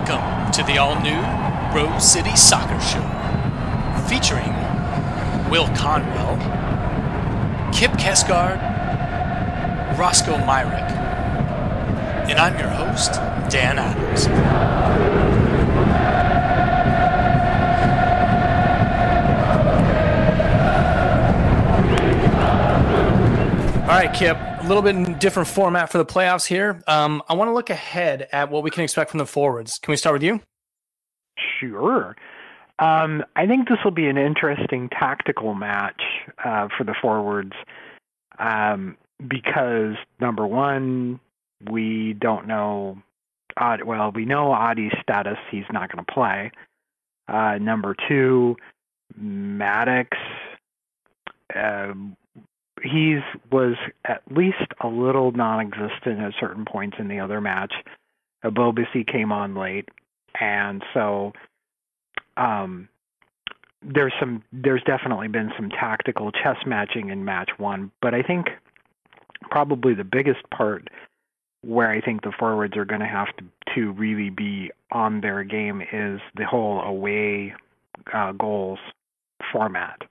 Welcome to the all new Rose City Soccer Show, featuring Will Conwell, Kip Keskard, Roscoe Myrick, and I'm your host, Dan Adams. All right, Kip, little bit different format for the playoffs here. Um, I want to look ahead at what we can expect from the forwards. Can we start with you? Sure. Um, I think this will be an interesting tactical match uh, for the forwards um, because, number one, we don't know. well, we know Adi's status. He's not going to play. Uh, number two, Mattocks. Uh, he's was at least a little non-existent at certain points in the other match. Ebobisse came on late, and so um, there's some there's definitely been some tactical chess matching in match one, but I think probably the biggest part where I think the forwards are going to have to to really be on their game is the whole away uh, goals format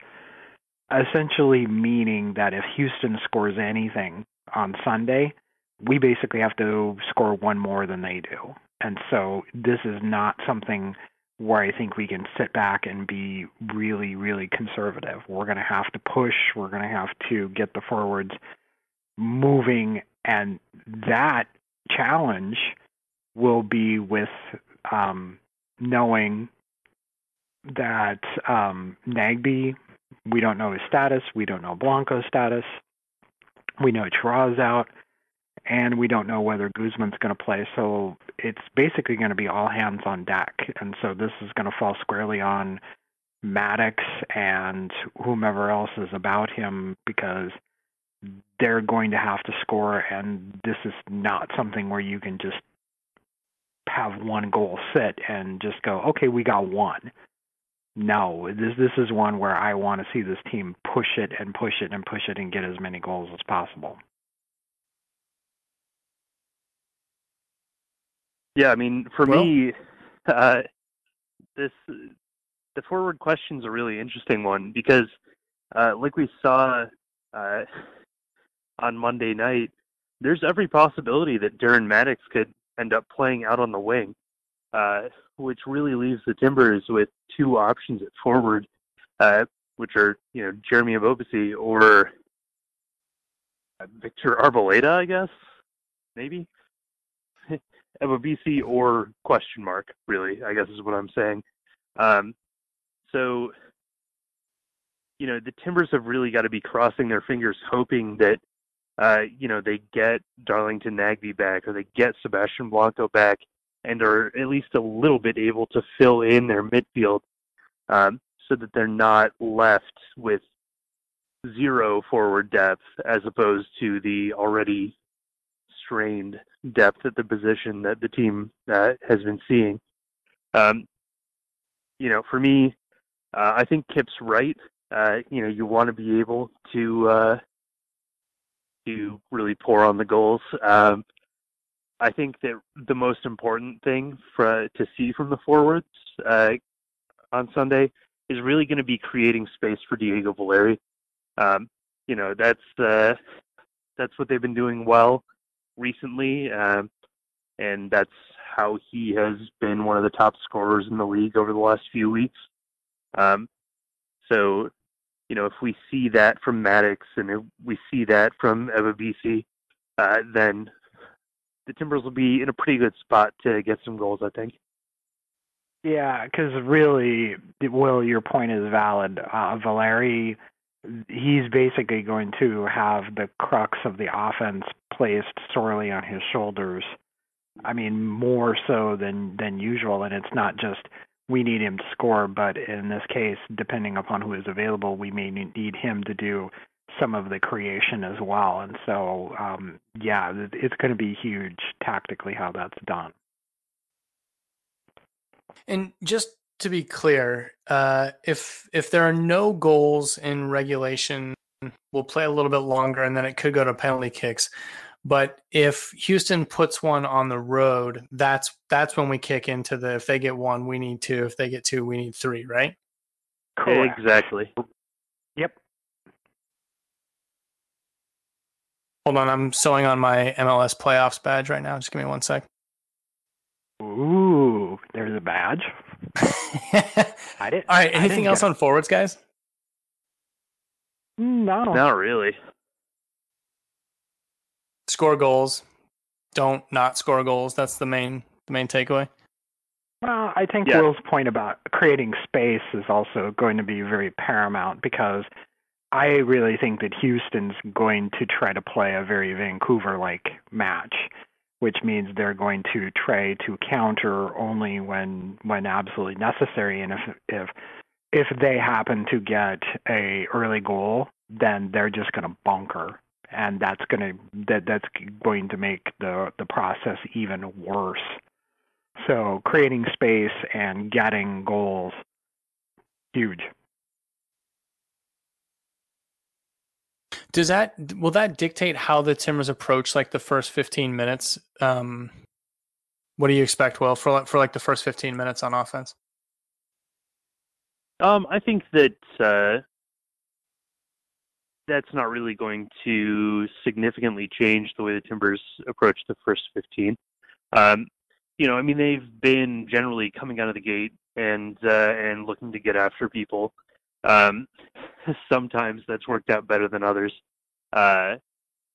essentially meaning that if Houston scores anything on Sunday, we basically have to score one more than they do. And so this is not something where I think we can sit back and be really, really conservative. We're going to have to push. We're going to have to get the forwards moving. And that challenge will be with um, knowing that um, Nagbe we don't know his status. We don't know Blanco's status. We know Chara's out, and we don't know whether Guzman's going to play. So it's basically going to be all hands on deck. And so this is going to fall squarely on Mattocks and whomever else is about him because they're going to have to score, and this is not something where you can just have one goal sit and just go, okay, we got one no, this this is one where I want to see this team push it and push it and push it and get as many goals as possible. Yeah, I mean, for well, me, uh, this the forward question is a really interesting one because, uh, like we saw uh, on Monday night, there's every possibility that Darren Mattocks could end up playing out on the wing uh, which really leaves the Timbers with two options at forward, uh, which are you know Jeremy Ebobisse or Victor Arboleda, I guess, maybe Ebobisse or question mark. Really, I guess is what I'm saying. Um, so, you know, the Timbers have really got to be crossing their fingers, hoping that uh, you know they get Darlington Nagbe back or they get Sebastian Blanco back and are at least a little bit able to fill in their midfield um, so that they're not left with zero forward depth as opposed to the already strained depth at the position that the team uh, has been seeing. Um, you know, for me, uh, I think Kip's right. Uh, you know, you want to be able to uh, to really pour on the goals. Um, I think that the most important thing for to see from the forwards uh, on Sunday is really going to be creating space for Diego Valeri. Um, you know, that's uh, that's what they've been doing well recently, um, and that's how he has been one of the top scorers in the league over the last few weeks. Um, so, you know, if we see that from Mattocks and if we see that from Ebobisse, uh, then the Timbers will be in a pretty good spot to get some goals, I think. Yeah, because really, Will, your point is valid. Uh, Valeri, he's basically going to have the crux of the offense placed sorely on his shoulders. I mean, more so than than usual, and it's not just we need him to score, but in this case, depending upon who is available, we may need him to do some of the creation as well. And so, um, yeah, it's going to be huge tactically how that's done. And just to be clear, uh, if if there are no goals in regulation, we'll play a little bit longer, and then it could go to penalty kicks. But if Houston puts one on the road, that's that's when we kick into the if they get one, we need two. If they get two, we need three, right? Correct. Exactly. Yep. Hold on, I'm sewing on my MLS playoffs badge right now. Just give me one sec. Ooh, there's a badge. I didn't. All right, I anything didn't else get- on forwards, guys? No. Not really. Score goals. Don't not score goals. That's the main the main takeaway. Well, I think Yeah. Will's point about creating space is also going to be very paramount because I really think that Houston's going to try to play a very Vancouver-like match, which means they're going to try to counter only when when absolutely necessary. And if if if they happen to get a early goal, then they're just going to bunker, and that's going to that that's going to make the the process even worse. So creating space and getting goals, huge. Does that will that dictate how the Timbers approach like the first 15 minutes? Um, what do you expect, Will, for like- for like the first 15 minutes on offense? Um, I think that uh, that's not really going to significantly change the way the Timbers approach the first 15. Um, you know, I mean, they've been generally coming out of the gate and uh, and looking to get after people. Um, sometimes that's worked out better than others, uh,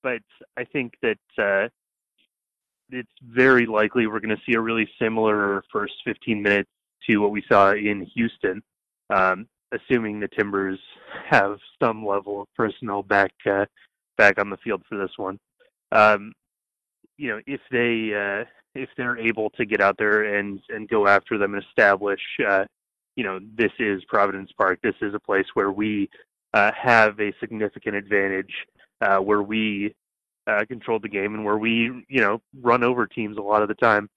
but I think that uh, it's very likely we're going to see a really similar first 15 minutes to what we saw in Houston um, assuming the Timbers have some level of personnel back uh, back on the field for this one. Um, you know, if they uh, if they're able to get out there and and go after them and establish, uh, you know, this is Providence Park. This is a place where we uh, have a significant advantage, uh, where we uh, control the game and where we, you know, run over teams a lot of the time.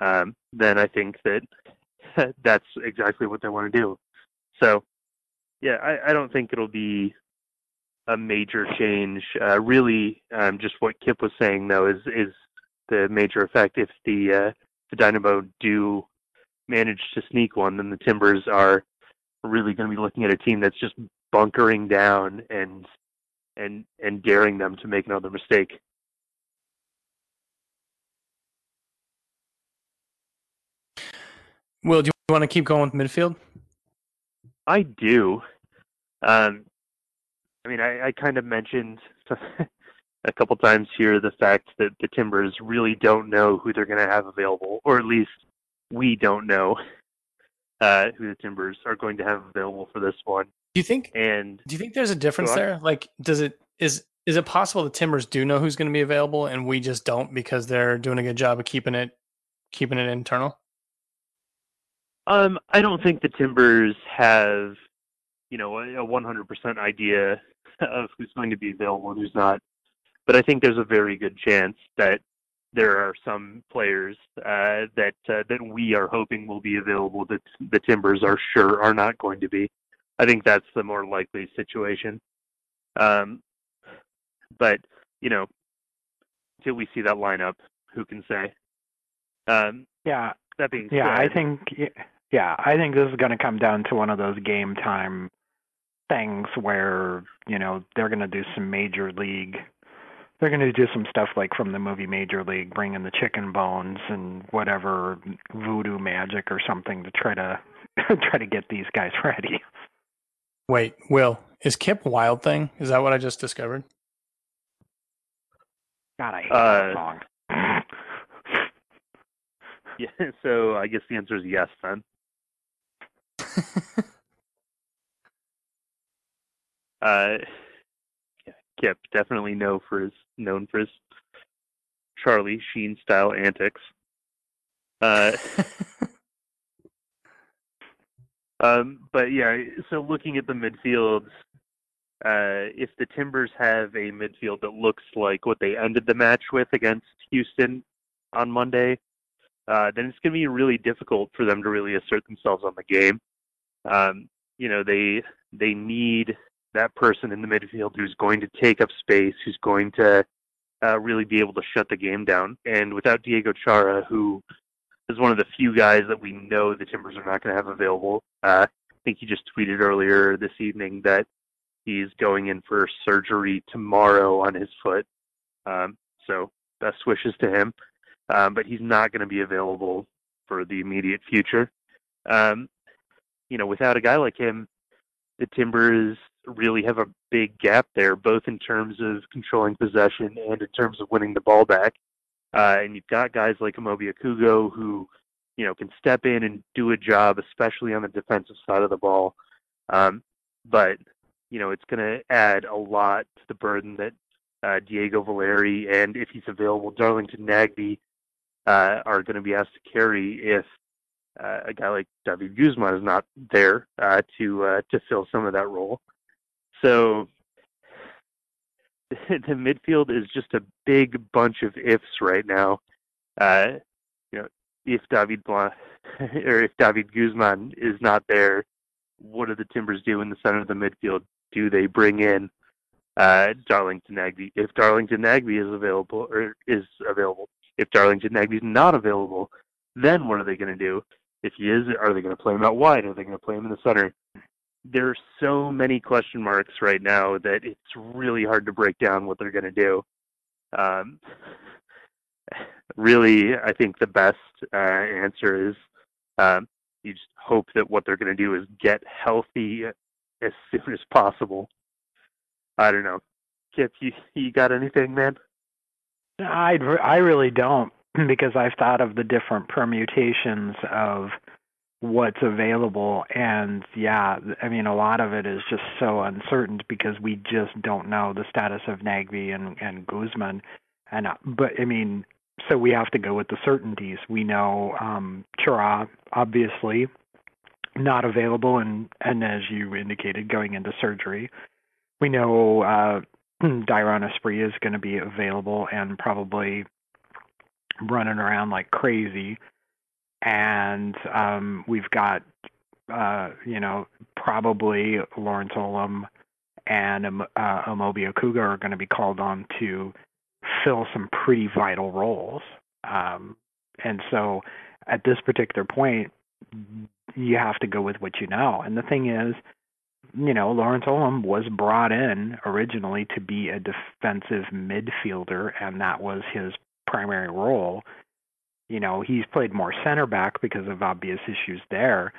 Um, then I think that that's exactly what they want to do. So, yeah, I, I don't think it'll be a major change. Uh, really, um, just what Kip was saying though is is the major effect. If the uh, the Dynamo do manage to sneak one, then the Timbers are really going to be looking at a team that's just bunkering down and and and daring them to make another mistake. Will, do you want to keep going with midfield? I do. Um, I mean, I, I kind of mentioned a couple times here the fact that the Timbers really don't know who they're going to have available, or at least we don't know uh, who the Timbers are going to have available for this one. Do you think And do you think there's a difference there? Like does it is is it possible the Timbers do know who's going to be available and we just don't because they're doing a good job of keeping it keeping it internal? um, I don't think the Timbers have, you know, a, a 100% idea of who's going to be available and who's not. But I think there's a very good chance that there are some players uh, that uh, that we are hoping will be available that the Timbers are sure are not going to be. I think that's the more likely situation. Um, but you know, until we see that lineup, who can say? Um, Yeah, that being yeah. said, I think yeah, I think this is going to come down to one of those game time things where you know they're going to do some major league. They're going to do some stuff like from the movie Major League, bring in the chicken bones and whatever voodoo magic or something to try to try to get these guys ready. Wait, Will, is Kip Wild Thing? Is that what I just discovered? God, I hate Uh, that song. yeah. So I guess the answer is yes. Then. Uh, yeah, Kip definitely know for his known for his Charlie Sheen style antics. Uh, um, but yeah, so looking at the midfields, uh, if the Timbers have a midfield that looks like what they ended the match with against Houston on Monday, uh, then it's going to be really difficult for them to really assert themselves on the game. Um, you know, they they need that person in the midfield who's going to take up space, who's going to uh, really be able to shut the game down. And without Diego Chara, who is one of the few guys that we know the Timbers are not going to have available, uh, I think he just tweeted earlier this evening that he's going in for surgery tomorrow on his foot. Um, so best wishes to him. Um, but he's not going to be available for the immediate future. Um, you know, without a guy like him, the Timbers really have a big gap there, both in terms of controlling possession and in terms of winning the ball back. Uh, and you've got guys like Amobi Okugo who, you know, can step in and do a job, especially on the defensive side of the ball. Um, but you know, it's going to add a lot to the burden that uh, Diego Valeri and, if he's available, Darlington Nagbe uh, are going to be asked to carry if uh, a guy like David Guzman is not there uh, to uh, to fill some of that role. So the midfield is just a big bunch of ifs right now. Uh, you know, if David Blanc or if David Guzman is not there, what do the Timbers do in the center of the midfield? Do they bring in uh, Darlington Nagbe? If Darlington Nagbe is available or is available, if Darlington Nagbe is not available, then what are they going to do? If he is, are they going to play him out wide? Are they going to play him in the center? There are so many question marks right now that it's really hard to break down what they're going to do. Um, really, I think the best uh, answer is um, you just hope that what they're going to do is get healthy as soon as possible. I don't know. Kip, you you got anything, man? I I really don't because I've thought of the different permutations of what's available. And yeah i mean a lot of it is just so uncertain because we just don't know the status of nagbe and and guzman. And uh, but i mean so we have to go with the certainties. We know um chara obviously not available and and as you indicated going into surgery. We know uh Dairon Asprilla is going to be available and probably running around like crazy and um, we've got uh, you know probably Lawrence Olum and uh, Amobi Okugo are going to be called on to fill some pretty vital roles. Um, and so at this particular point, you have to go with what you know. And the thing is, you know, Lawrence Olum was brought in originally to be a defensive midfielder, and that was his primary role. You know, he's played more center back because of obvious issues there,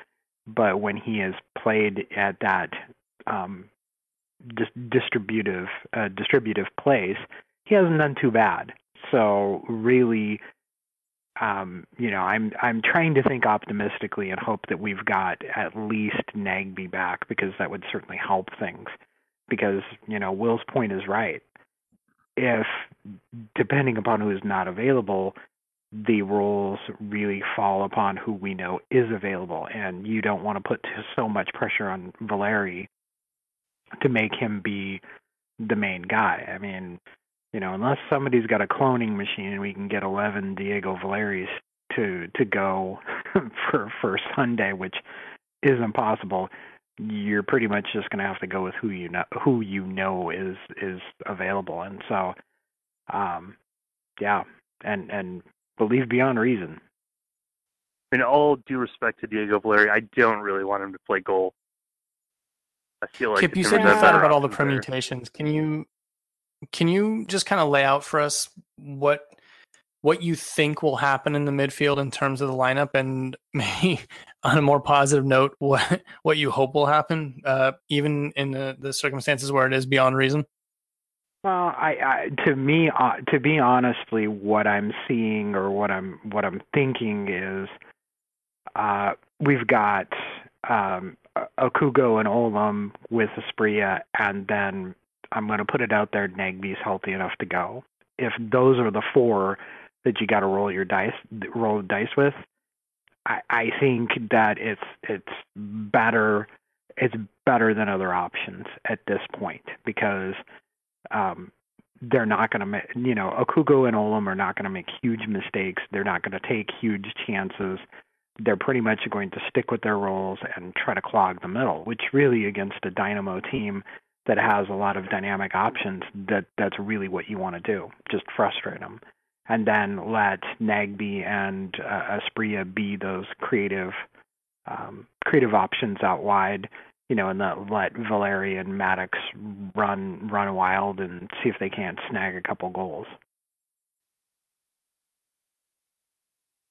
but when he has played at that um, dis- distributive uh, distributive place, he hasn't done too bad. So really, um, you know, I'm I'm trying to think optimistically and hope that we've got at least Nagbe back because that would certainly help things. Because you know, Will's point is right. If depending upon who is not available, the roles really fall upon who we know is available, and you don't want to put so much pressure on Valeri to make him be the main guy. I mean, you know, unless somebody's got a cloning machine, and we can get 11 Diego Valeris to to go for for Sunday, which is impossible. You're pretty much just going to have to go with who you know who you know is is available, and so, um, yeah, and and believe beyond reason. In all due respect to Diego Valeri, I don't really want him to play goal. I feel like Kip, you said you thought about all the permutations. There. Can you can you just kind of lay out for us what what you think will happen in the midfield in terms of the lineup, and maybe on a more positive note, what what you hope will happen, uh, even in the, the circumstances where it is beyond reason? Well, I, I to me, uh, to be honestly, what I'm seeing or what I'm what I'm thinking is, uh, we've got um, Okugo and Olum with Asprilla, and then I'm going to put it out there, Nagbe's healthy enough to go. If those are the four that you got to roll your dice, roll the dice with, I, I think that it's it's better it's better than other options at this point because um, they're not going to make, you know, Okugo and Olum are not going to make huge mistakes. They're not going to take huge chances. They're pretty much going to stick with their roles and try to clog the middle, which really against a Dynamo team that has a lot of dynamic options, that that's really what you want to do. Just frustrate them, and then let Nagbe and uh, Asprilla be those creative um, creative options out wide. You know, and let, let Valeri and Mattocks run run wild and see if they can't snag a couple goals.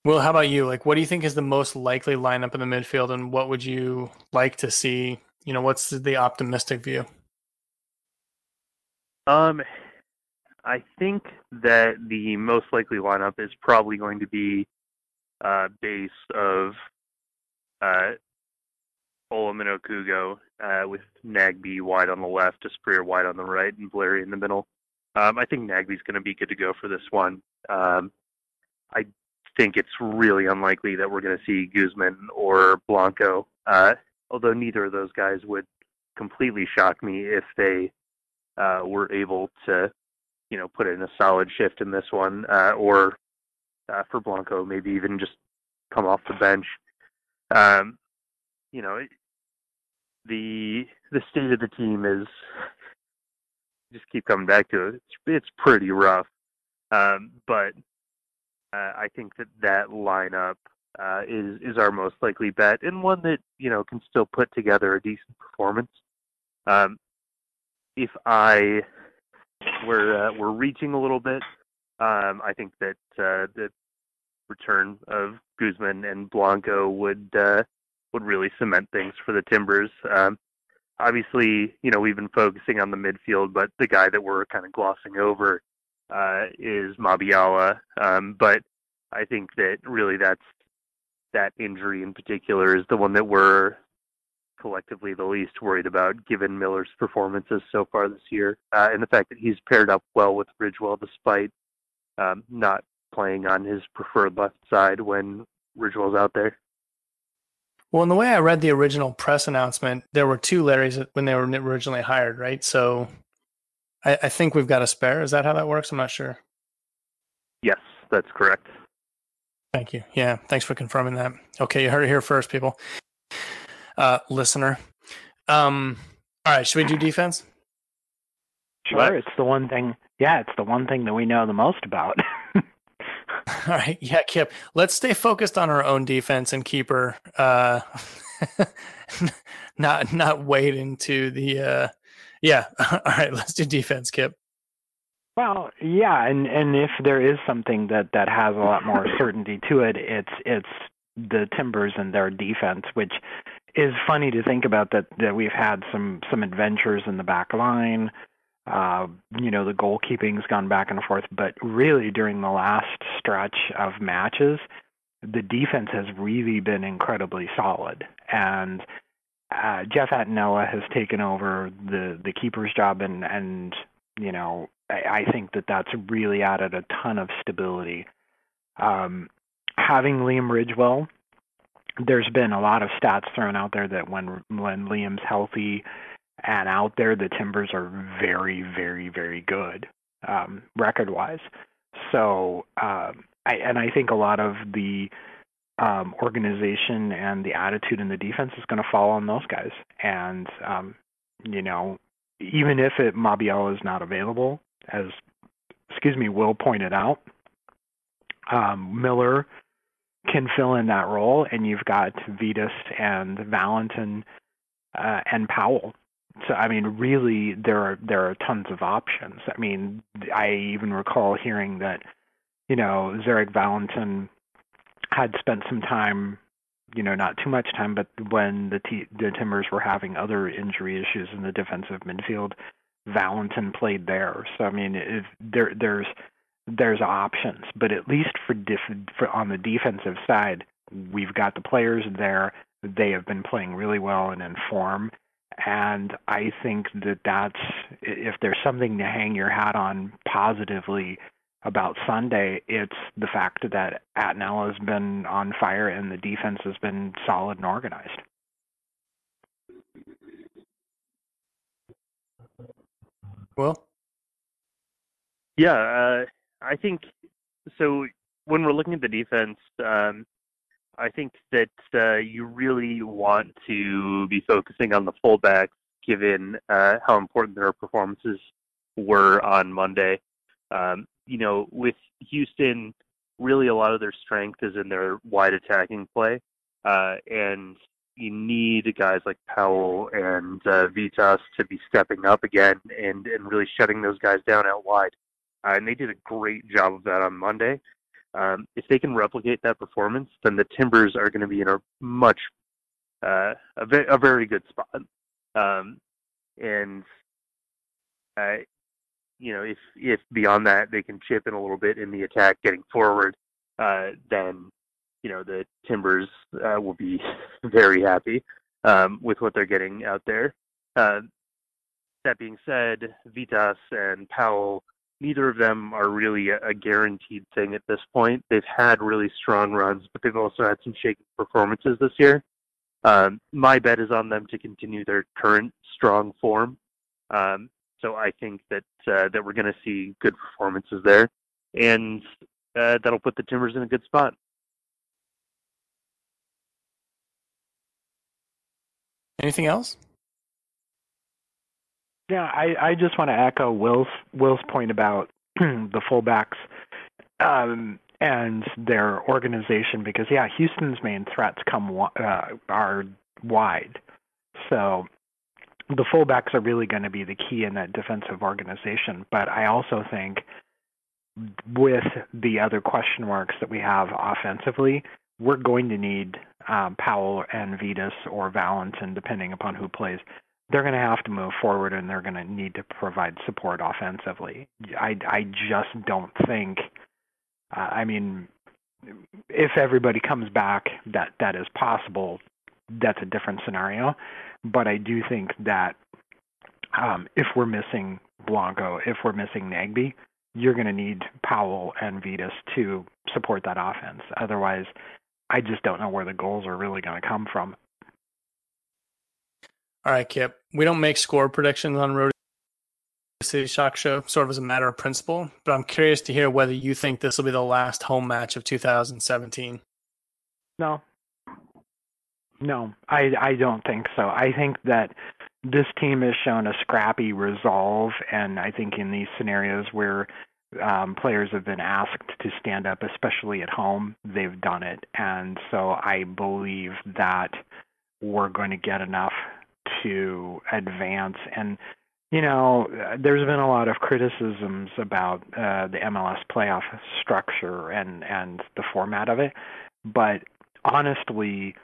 Well, how about you? Like, what do you think is the most likely lineup in the midfield, and what would you like to see? You know, what's the optimistic view? Um, I think that the most likely lineup is probably going to be uh, base of uh, Olum and Okugo uh, with Nagbe wide on the left, Asprilla wide on the right, and Valeri in the middle. Um, I think Nagbe's going to be good to go for this one. Um, I think it's really unlikely that we're going to see Guzman or Blanco, uh, although neither of those guys would completely shock me if they uh, were able to, you know, put in a solid shift in this one, uh, or uh, for Blanco, maybe even just come off the bench. Um, you know, the the state of the team is just keep coming back to it. It's it's pretty rough, um, but uh, I think that that lineup uh, is is our most likely bet, and one that you know can still put together a decent performance. Um, if I were uh, were reaching a little bit, um, I think that uh, the return of Guzman and Blanco would uh, would really cement things for the Timbers. Um, obviously, you know we've been focusing on the midfield, but the guy that we're kind of glossing over uh, is Mabiala. Um, but I think that really that's that injury in particular is the one that we're collectively the least worried about, given Miller's performances so far this year, uh, and the fact that he's paired up well with Ridgewell despite um, not playing on his preferred left side when Ridgewell's out there. Well, in the way I read the original press announcement, there were two Larrys when they were originally hired, right? So I, I think we've got a spare. Is that how that works? I'm not sure. Yes, that's correct. Thank you. Yeah, thanks for confirming that. Okay, you heard it here first, people. Uh, listener. Um, all right, should we do defense? Sure, what? it's the one thing. Yeah, it's the one thing that we know the most about. all right, yeah, Kip. Let's stay focused on our own defense and keeper. Uh, not not wade into the uh, yeah. All right, let's do defense, Kip. Well, yeah, and and if there is something that that has a lot more certainty to it, it's it's the Timbers and their defense, which is funny to think about that that we've had some some adventures in the back line. Uh, you know, the goalkeeping's gone back and forth, but really during the last stretch of matches, the defense has really been incredibly solid. And uh, Jeff Attinella has taken over the the keeper's job, and and you know I, I think that that's really added a ton of stability. Um, having Liam Ridgewell, there's been a lot of stats thrown out there that when when Liam's healthy and out there, the Timbers are very, very, very good um, record wise. So, um, I, and I think a lot of the um, organization and the attitude in the defense is going to fall on those guys. And um, you know, even if it Mabiala is not available, as excuse me, Will pointed out, um, Miller can fill in that role, and you've got Vytas and Valentin uh, and Powell. So I mean, really, there are there are tons of options. I mean, I even recall hearing that you know Zarek Valentin had spent some time, you know, not too much time, but when the t- the Timbers were having other injury issues in the defensive midfield, Valentin played there. So I mean, if there there's there's options, but at least for, diff- for on the defensive side, we've got the players there. They have been playing really well and in form, and I think that that's if there's something to hang your hat on positively about Sunday, it's the fact that Attinella has been on fire and the defense has been solid and organized. Well, yeah, uh, I think so. When we're looking at the defense, um, I think that uh, you really want to be focusing on the fullbacks given uh, how important their performances were on Monday. Um, you know, with Houston, really a lot of their strength is in their wide attacking play, uh, and you need guys like Powell and uh, Vytas to be stepping up again and and really shutting those guys down out wide. Uh, and they did a great job of that on Monday. Um, if they can replicate that performance, then the Timbers are going to be in a much uh, a, ve- a very good spot. Um, and you know, if if beyond that they can chip in a little bit in the attack, getting forward, uh, then you know the Timbers uh, will be very happy um, with what they're getting out there. Uh, that being said, Vytas and Powell, neither of them are really a, a guaranteed thing at this point. They've had really strong runs, but they've also had some shaky performances this year. Um, my bet is on them to continue their current strong form. Um, so I think that uh, that we're going to see good performances there, and uh, that'll put the Timbers in a good spot. Anything else? Yeah, I, I just want to echo Will's Will's point about the fullbacks um, and their organization because yeah, Houston's main threats come uh, are wide, so the fullbacks are really going to be the key in that defensive organization. But I also think with the other question marks that we have offensively, we're going to need um, Powell and Vytas or Valentin, depending upon who plays. They're going to have to move forward, and they're going to need to provide support offensively. I I just don't think. Uh, I mean, if everybody comes back, that that is possible. That's a different scenario, but I do think that um, if we're missing Blanco, if we're missing Nagbe, you're going to need Powell and Vytas to support that offense. Otherwise, I just don't know where the goals are really going to come from. All right, Kip. We don't make score predictions on Rose City Soccer Show, sort of as a matter of principle, but I'm curious to hear whether you think this will be the last home match of 2017. No. No, I I don't think so. I think that this team has shown a scrappy resolve, and I think in these scenarios where um, players have been asked to stand up, especially at home, they've done it. And so I believe that we're going to get enough to advance. And, you know, there's been a lot of criticisms about uh, the MLS playoff structure and, and the format of it. But honestly,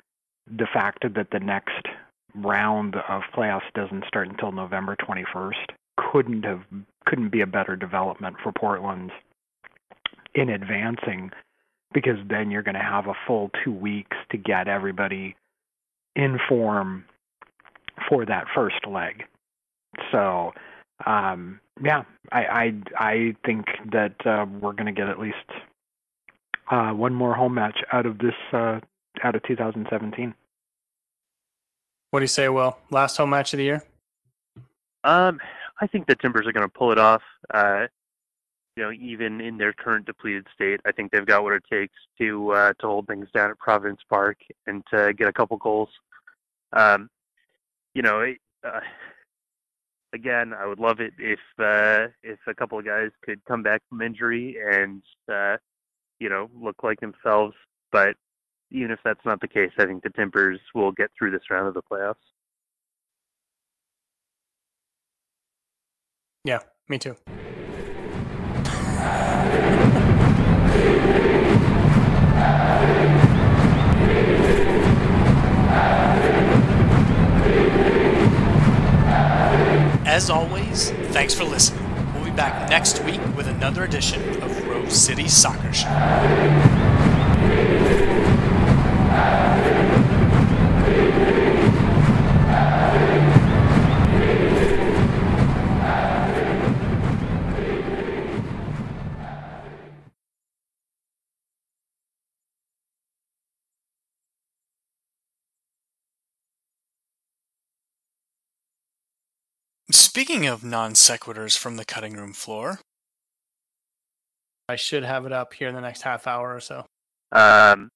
the fact that the next round of playoffs doesn't start until November 21st couldn't have couldn't be a better development for Portland in advancing because then you're going to have a full 2 weeks to get everybody in form for that first leg. So, um, yeah, I I I think that uh, we're going to get at least uh, one more home match out of this uh, out of 2017. What do you say, Will? Last home match of the year? Um, I think the Timbers are going to pull it off. Uh, you know, even in their current depleted state, I think they've got what it takes to uh, to hold things down at Providence Park and to get a couple goals. Um, you know, uh, again, I would love it if uh, if a couple of guys could come back from injury and uh, you know look like themselves. But even if that's not the case, I think the Timbers will get through this round of the playoffs. Yeah, me too. As always, thanks for listening. We'll be back next week with another edition of Rose City Soccer Show. Speaking of non sequiturs from the cutting room floor, I should have it up here in the next half hour or so. Um,